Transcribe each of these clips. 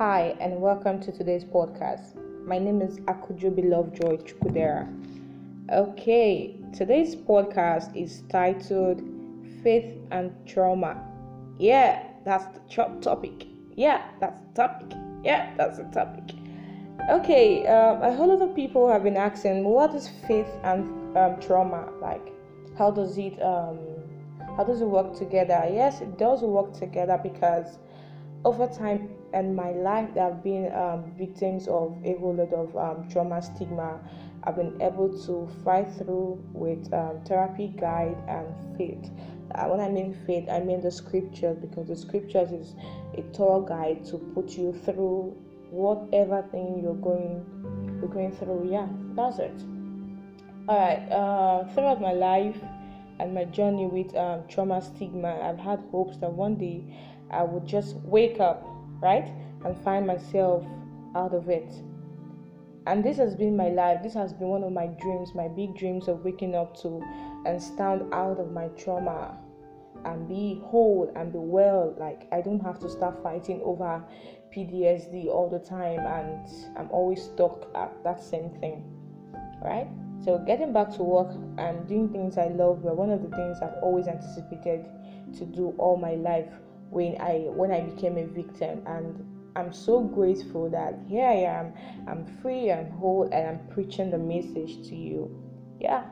Hi, and welcome to today's podcast. My name is Akujobi Lovejoy Chukudera. Okay, today's podcast is titled Faith and Trauma. Yeah, that's the cho- topic. Yeah, that's the topic. Yeah, that's the topic. Okay, um, a whole lot of people have been asking, what is faith and um, trauma like? How does it um, how does it work together? Yes, it does work together because over time in my life, have been um, victims of a whole lot of um, trauma, stigma. I've been able to fight through with um, therapy guide and faith. Uh, when I mean faith, I mean the scriptures because the scriptures is a tour guide to put you through whatever thing you're going you're going through. Yeah, that's it. All right. Uh, throughout my life and my journey with um, trauma stigma, I've had hopes that one day I would just wake up, right, and find myself out of it. And this has been my life. This has been one of my dreams, my big dreams of waking up to and stand out of my trauma and be whole and be well. Like, I don't have to start fighting over PTSD all the time and I'm always stuck at that same thing, right? So, getting back to work and doing things I love were one of the things I've always anticipated to do all my life when I when I became a victim and I'm so grateful that here I am, I'm free, I'm whole, and I'm preaching the message to you. Yeah.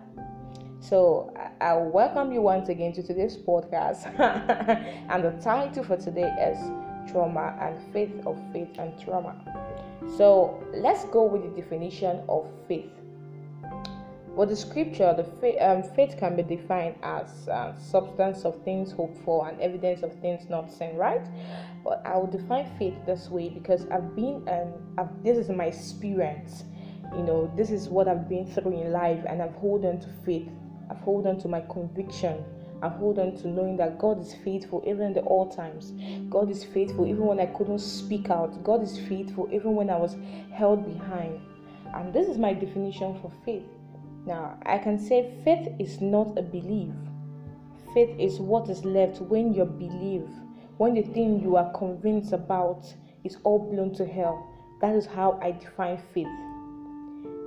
So I, I welcome you once again to today's podcast. and the title for today is Trauma and Faith of Faith and Trauma. So let's go with the definition of faith. Well, the scripture, the faith, um, faith can be defined as uh, substance of things hoped for and evidence of things not seen, right? But I will define faith this way because I've been, um, I've, this is my experience. You know, this is what I've been through in life, and I've hold on to faith. I've hold on to my conviction. I've hold on to knowing that God is faithful even in the all times. God is faithful even when I couldn't speak out. God is faithful even when I was held behind. And this is my definition for faith now, I can say faith is not a belief. Faith is what is left when your belief, when the thing you are convinced about is all blown to hell. That is how I define faith.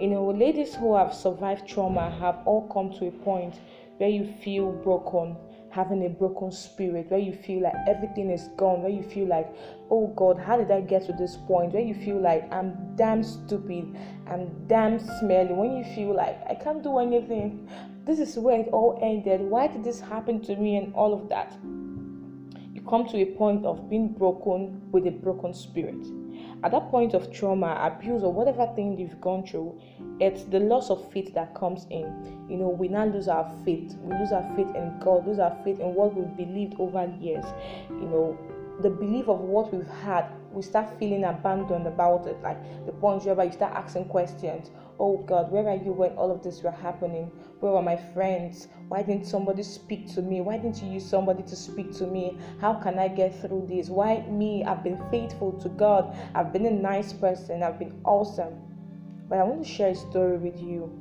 You know, ladies who have survived trauma have all come to a point where you feel broken, having a broken spirit, where you feel like everything is gone, where you feel like, oh God, how did I get to this point? Where you feel like I'm damn stupid, I'm damn smelly, when you feel like I can't do anything. This is where it all ended. Why did this happen to me and all of that? You come to a point of being broken with a broken spirit. At that point of trauma, abuse, or whatever thing you've gone through, it's the loss of faith that comes in. You know, we now lose our faith. We lose our faith in God, lose our faith in what we've believed over years. You know, the belief of what we've had, we start feeling abandoned about it. Like the point where you start asking questions. Oh God, where are you when all of this were happening? Where were my friends? Why didn't somebody speak to me? Why didn't you use somebody to speak to me? How can I get through this? Why me? I've been faithful to God. I've been a nice person. I've been awesome. But I want to share a story with you.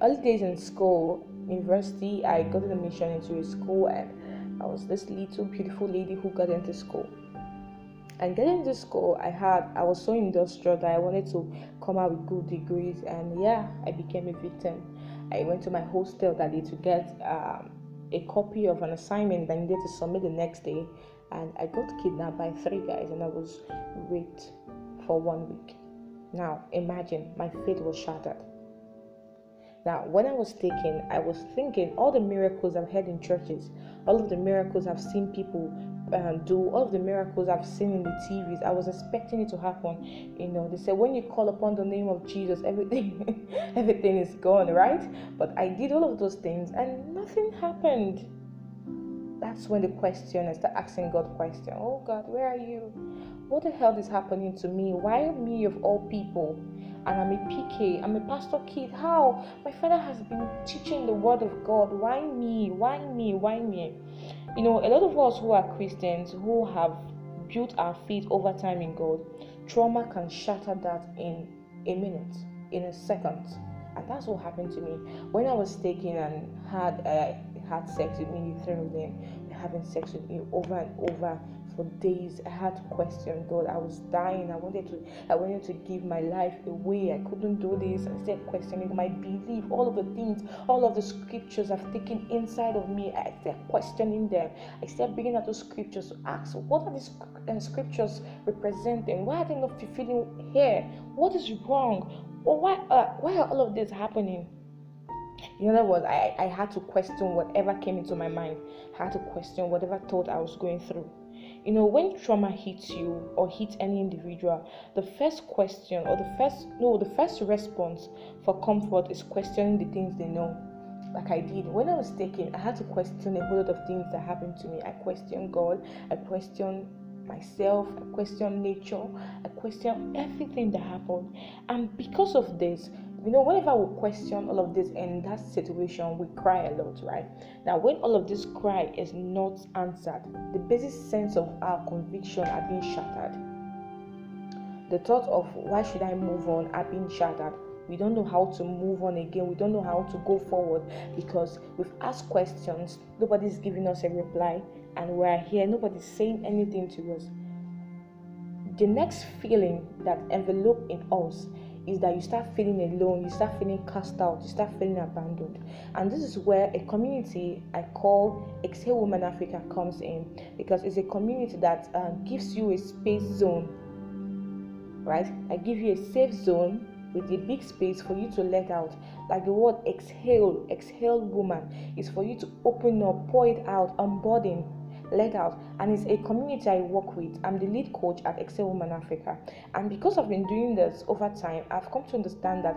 Early days in school, university, I got admission into a school and I was this little beautiful lady who got into school. And getting into school, I had I was so industrial that I wanted to come out with good degrees, and yeah, I became a victim. I went to my hostel that day to get um, a copy of an assignment that I needed to submit the next day, and I got kidnapped by three guys, and I was raped for one week. Now, imagine my faith was shattered. Now, when I was taken, I was thinking all the miracles I've heard in churches, all of the miracles I've seen people um, do, all of the miracles I've seen in the TVs, I was expecting it to happen. You know, they say when you call upon the name of Jesus, everything, everything is gone, right? But I did all of those things and nothing happened. That's when the question, I start asking God question. Oh God, where are you? What the hell is happening to me? Why me of all people? and I'm a PK, I'm a pastor kid. How? My father has been teaching the word of God. Why me? Why me? Why me? You know, a lot of us who are Christians who have built our faith over time in God, trauma can shatter that in a minute, in a second. And that's what happened to me. When I was taken and had uh, had sex with me, three of them having sex with me over and over for days. I had to question God. I was dying. I wanted to I wanted to give my life away. I couldn't do this. I started questioning my belief, all of the things, all of the scriptures I've taken inside of me. I started questioning them. I started bringing out those scriptures to ask, what are these uh, scriptures representing? Why are they not fulfilling here? What is wrong? Or why uh, why are all of this happening? In other words, I, I had to question whatever came into my mind. I had to question whatever thought I was going through. You know, when trauma hits you or hits any individual, the first question or the first no, the first response for comfort is questioning the things they know. Like I did when I was taken, I had to question a whole lot of things that happened to me. I questioned God, I questioned myself, I questioned nature, I questioned everything that happened. And because of this, you know, whenever we question all of this in that situation, we cry a lot, right? Now, when all of this cry is not answered, the basic sense of our conviction are being shattered. The thought of why should I move on are being shattered. We don't know how to move on again. We don't know how to go forward because we've asked questions. Nobody's giving us a reply, and we're here. Nobody's saying anything to us. The next feeling that envelop in us is that you start feeling alone, you start feeling cast out, you start feeling abandoned. And this is where a community I call Exhale Women Africa comes in because it's a community that uh, gives you a space zone, right? I give you a safe zone with a big space for you to let out. Like the word exhale, exhale woman is for you to open up, pour it out, unburden let out and it's a community I work with. I'm the lead coach at Exhale Woman Africa. And because I've been doing this over time, I've come to understand that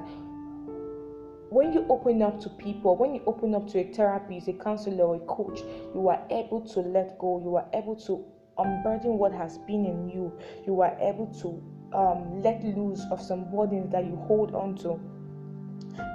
when you open up to people, when you open up to a therapist, a counselor, a coach, you are able to let go, you are able to unburden what has been in you, you are able to um, let loose of some burdens that you hold on to.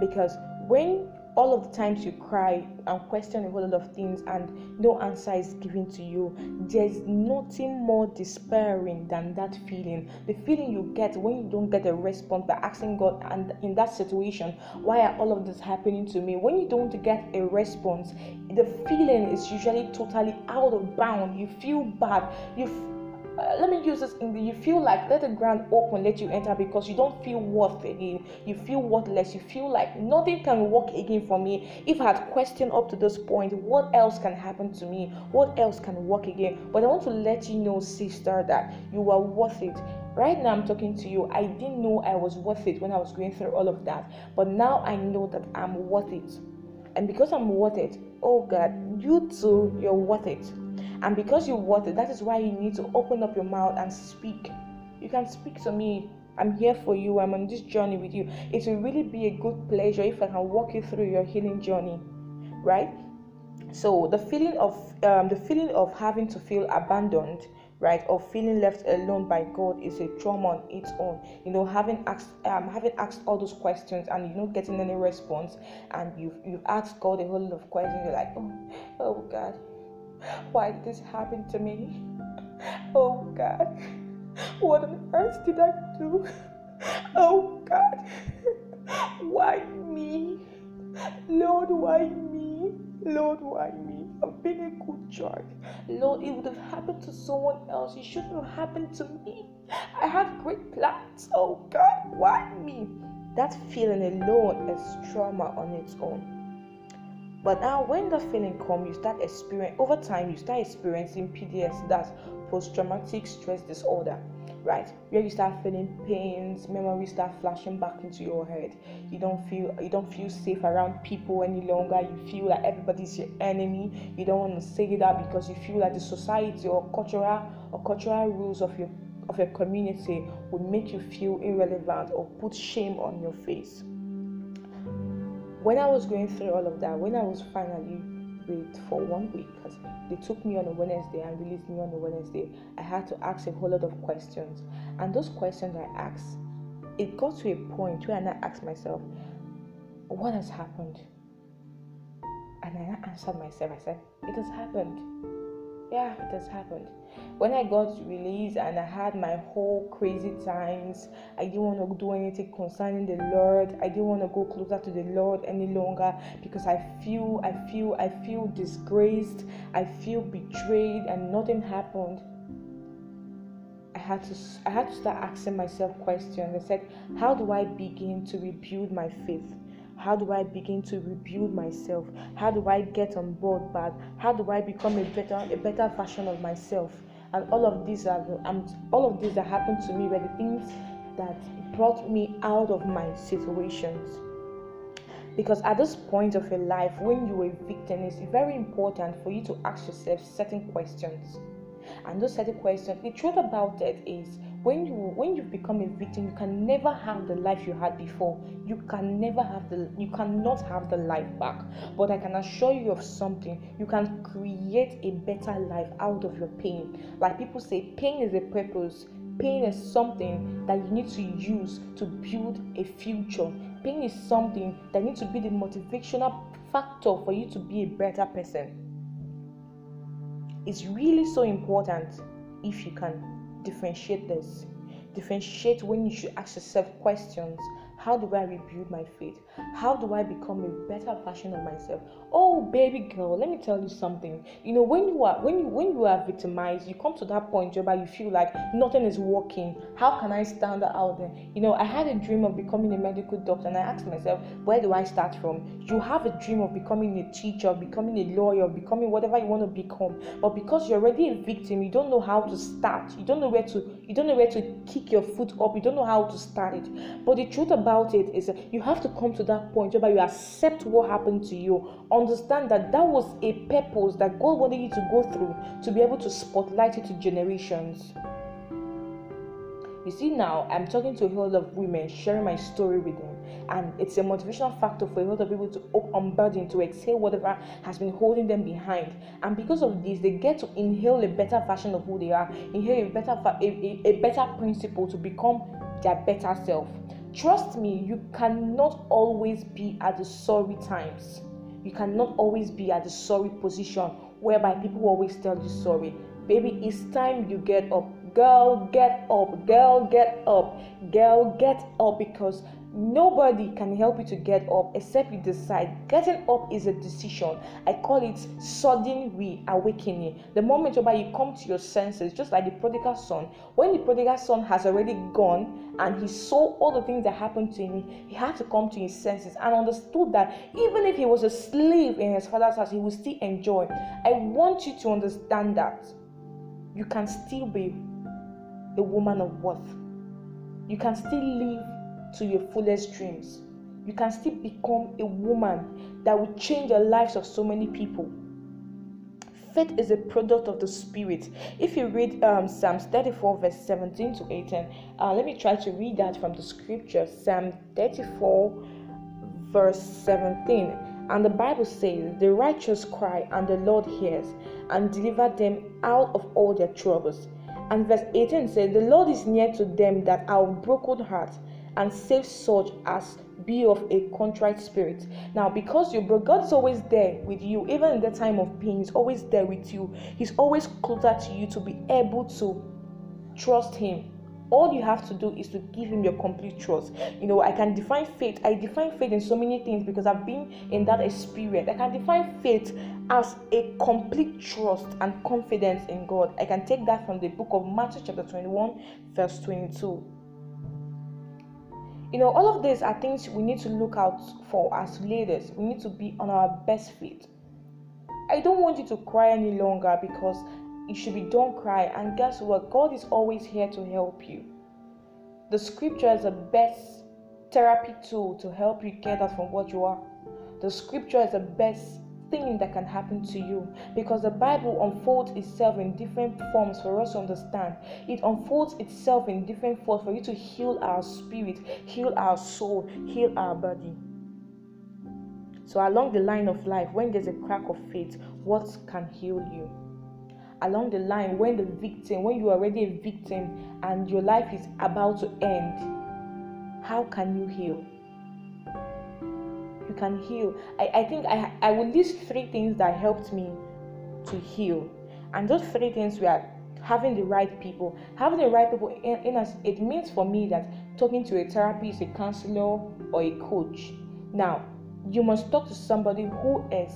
Because when all of the times you cry and question a whole lot of things and no answer is given to you, there's nothing more despairing than that feeling. The feeling you get when you don't get a response by asking God, and in that situation, why are all of this happening to me? When you don't get a response, the feeling is usually totally out of bound. You feel bad. You uh, let me use this in the you feel like let the ground open let you enter because you don't feel worth again. You feel worthless. You feel like nothing can work again for me. If i had questioned up to this point what else can happen to me? What else can work again? But i want to let you know sister that you are worth it. Right now i'm talking to you. I didn't know i was worth it when i was going through all of that. But now i know that i'm worth it. And because i'm worth it oh god you too you're worth it and because you want it, that is why you need to open up your mouth and speak. You can speak to me. I'm here for you. I'm on this journey with you. It will really be a good pleasure if I can walk you through your healing journey, right? So the feeling of um, the feeling of having to feel abandoned, right, or feeling left alone by God is a trauma on its own. You know, having asked um, having asked all those questions and you are not getting any response, and you've you've asked God a whole lot of questions. You're like, oh, oh God, why did this happen to me? Oh God, what on earth did I do? Oh God, why me? Lord, why me? Lord, why me? I've been a good child. Lord, it would have happened to someone else. It shouldn't have happened to me. I had great plans. Oh God, why me? That feeling alone is trauma on its own. But now, when the feeling comes, you start experiencing over time. You start experiencing PTSD, that's post-traumatic stress disorder, right? Where you start feeling pains, memories start flashing back into your head. You don't feel you don't feel safe around people any longer. You feel like everybody's your enemy. You don't want to say that because you feel like the society or cultural or cultural rules of your of your community would make you feel irrelevant or put shame on your face when I was going through all of that, when I was finally raped for one week, because they took me on a Wednesday and released me on a Wednesday, I had to ask a whole lot of questions. And those questions I asked, it got to a point where I asked myself, what has happened? And I answered myself, I said, it has happened. Yeah, it has happened when I got released and I had my whole crazy times, I didn't want to do anything concerning the Lord. I didn't want to go closer to the Lord any longer because I feel, I feel, I feel disgraced. I feel betrayed, and nothing happened. I had to I had to start asking myself questions. I said, how do I begin to rebuild my faith? How do I begin to rebuild myself? How do I get on board back? How do I become a better a better version of myself? And all of these are um, all of these that happened to me were the things that brought me out of my situations. Because at this point of your life, when you are a victim, it's very important for you to ask yourself certain questions. And those certain questions, the truth about it is when you when you become a victim you can never have the life you had before. You can never have the you cannot have the life back. But i can assure you of something. You can create a better life out of your pain. Like people say pain is a purpose. Pain is something that you need to use to build a future. Pain is something that needs to be the motivational factor for you to be a better person. It's really so important if you can differentiate this. Differentiate when you should ask yourself questions how do I rebuild my faith? How do I become a better version of myself? Oh, baby girl, let me tell you something. You know, when you are when you when you are victimized, you come to that point where you feel like nothing is working. How can I stand out there? You know, I had a dream of becoming a medical doctor, and I asked myself, where do I start from? You have a dream of becoming a teacher, becoming a lawyer, becoming whatever you want to become, but because you're already a victim, you don't know how to start. You don't know where to you don't know where to kick your foot up. You don't know how to start it. But the truth about about it is you have to come to that point where you accept what happened to you, understand that that was a purpose that God wanted you to go through to be able to spotlight it to generations. You see, now I'm talking to a whole lot of women, sharing my story with them, and it's a motivational factor for a lot of people to unburden, to exhale whatever has been holding them behind. And because of this, they get to inhale a better version of who they are, inhale a better, a, a, a better principle to become their better self. Trust me, you cannot always be at the sorry times. You cannot always be at the sorry position whereby people always tell you sorry. Baby, it's time you get up. Girl, get up. Girl, get up. Girl, get up because Nobody can help you to get up except you decide. Getting up is a decision. I call it sudden reawakening. The moment whereby you come to your senses, just like the prodigal son. When the prodigal son has already gone and he saw all the things that happened to him, he had to come to his senses and understood that even if he was a slave in his father's house, he would still enjoy. I want you to understand that you can still be a woman of worth. You can still live to your fullest dreams. You can still become a woman that will change the lives of so many people. Faith is a product of the Spirit. If you read um, Psalms 34, verse 17 to 18, uh, let me try to read that from the scripture. Psalm 34, verse 17. And the Bible says, The righteous cry, and the Lord hears, and deliver them out of all their troubles. And verse 18 says, The Lord is near to them that are of broken heart and save such as be of a contrite spirit. Now, because you, but God's always there with you, even in the time of pain, He's always there with you. He's always closer to you to be able to trust Him. All you have to do is to give Him your complete trust. You know, I can define faith. I define faith in so many things because I've been in that experience. I can define faith as a complete trust and confidence in God. I can take that from the book of Matthew, chapter 21, verse 22 you know, all of these are things we need to look out for as leaders. We need to be on our best feet. I don't want you to cry any longer because you should be don't cry. And guess what? God is always here to help you. The scripture is the best therapy tool to help you get out from what you are. The scripture is the best thing that can happen to you because the Bible unfolds itself in different forms for us to understand. It unfolds itself in different forms for you to heal our spirit, heal our soul, heal our body. So, along the line of life, when there's a crack of faith, what can heal you? Along the line, when the victim, when you're already a victim and your life is about to end, how can you heal? Can heal. I, I think I, I will list three things that helped me to heal. And those three things were having the right people. Having the right people in, in us, it means for me that talking to a therapist, a counselor, or a coach. Now, you must talk to somebody who is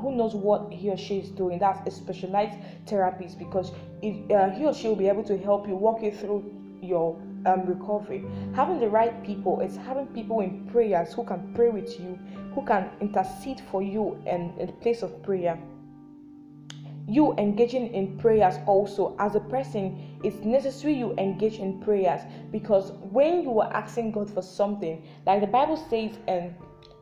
who knows what he or she is doing. That's a specialized therapist because if, uh, he or she will be able to help you walk you through your um, recovery. Having the right people is having people in prayers who can pray with you, who can intercede for you in, in the place of prayer you engaging in prayers also as a person it's necessary you engage in prayers because when you are asking god for something like the bible says in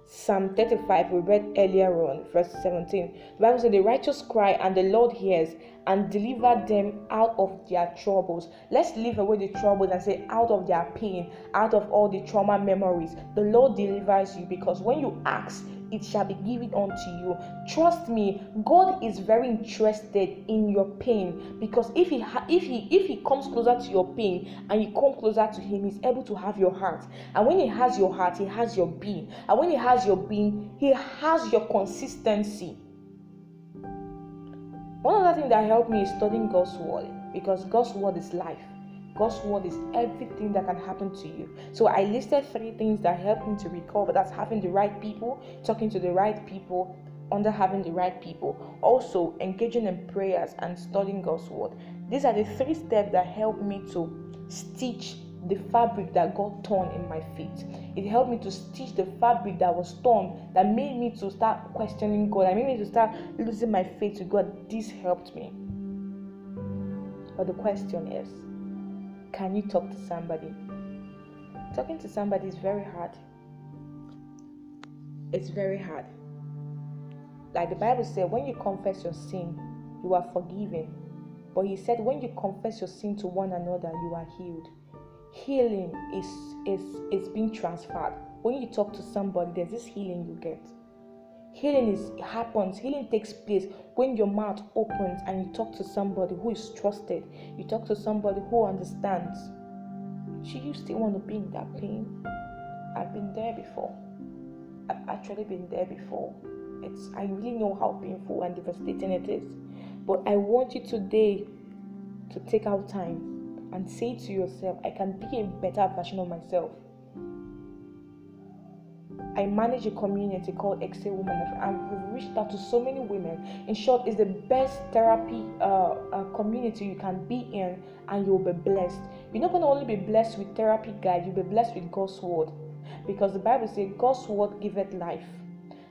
Psalm 35, we read earlier on, verse 17. The Bible says, The righteous cry, and the Lord hears and deliver them out of their troubles. Let's leave away the troubles and say, out of their pain, out of all the trauma memories. The Lord delivers you because when you ask, it shall be given unto you. Trust me, God is very interested in your pain because if he ha- if he if he comes closer to your pain and you come closer to him, he's able to have your heart. And when he has your heart, he has your being. And when he has your being, he has your consistency. One other thing that helped me is studying God's word because God's word is life. God's word is everything that can happen to you. So I listed three things that helped me to recover. That's having the right people, talking to the right people, under having the right people. Also engaging in prayers and studying God's word. These are the three steps that helped me to stitch the fabric that got torn in my feet. It helped me to stitch the fabric that was torn, that made me to start questioning God. That made me to start losing my faith to God. This helped me. But the question is, can you talk to somebody? Talking to somebody is very hard. It's very hard. Like the Bible said, when you confess your sin, you are forgiven. But he said, when you confess your sin to one another, you are healed. Healing is is is being transferred. When you talk to somebody, there's this healing you get. Healing is happens, healing takes place when your mouth opens and you talk to somebody who is trusted. You talk to somebody who understands. Should you still want to be in that pain? I've been there before. I've actually been there before. It's I really know how painful and devastating it is. But I want you today to take out time and say to yourself, I can be a better version of myself. I manage a community called Exhale Women, and we've reached out to so many women. In short, it's the best therapy uh, uh, community you can be in, and you'll be blessed. You're not going to only be blessed with therapy guide, you'll be blessed with God's word, because the Bible says God's word giveth life.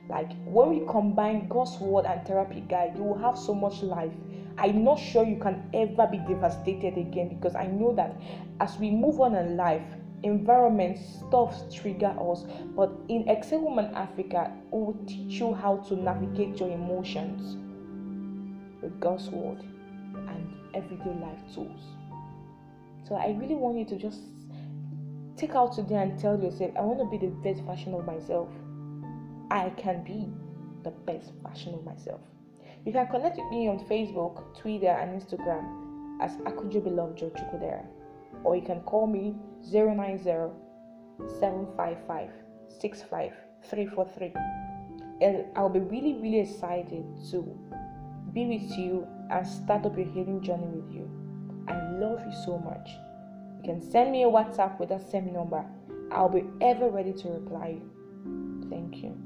Like when we combine God's word and therapy guide, you will have so much life. I'm not sure you can ever be devastated again because I know that as we move on in life, environment stuff trigger us but in exhale woman africa we will teach you how to navigate your emotions with god's word and everyday life tools. So i really want you to just take out today and tell yourself i want to be the best version of myself. I can be the best version of myself. You can connect with me on facebook twitter and instagram as akujobi or you can call me 090 755 65343. And I'll be really, really excited to be with you and start up your healing journey with you. I love you so much. You can send me a WhatsApp with that same number. I'll be ever ready to reply. Thank you.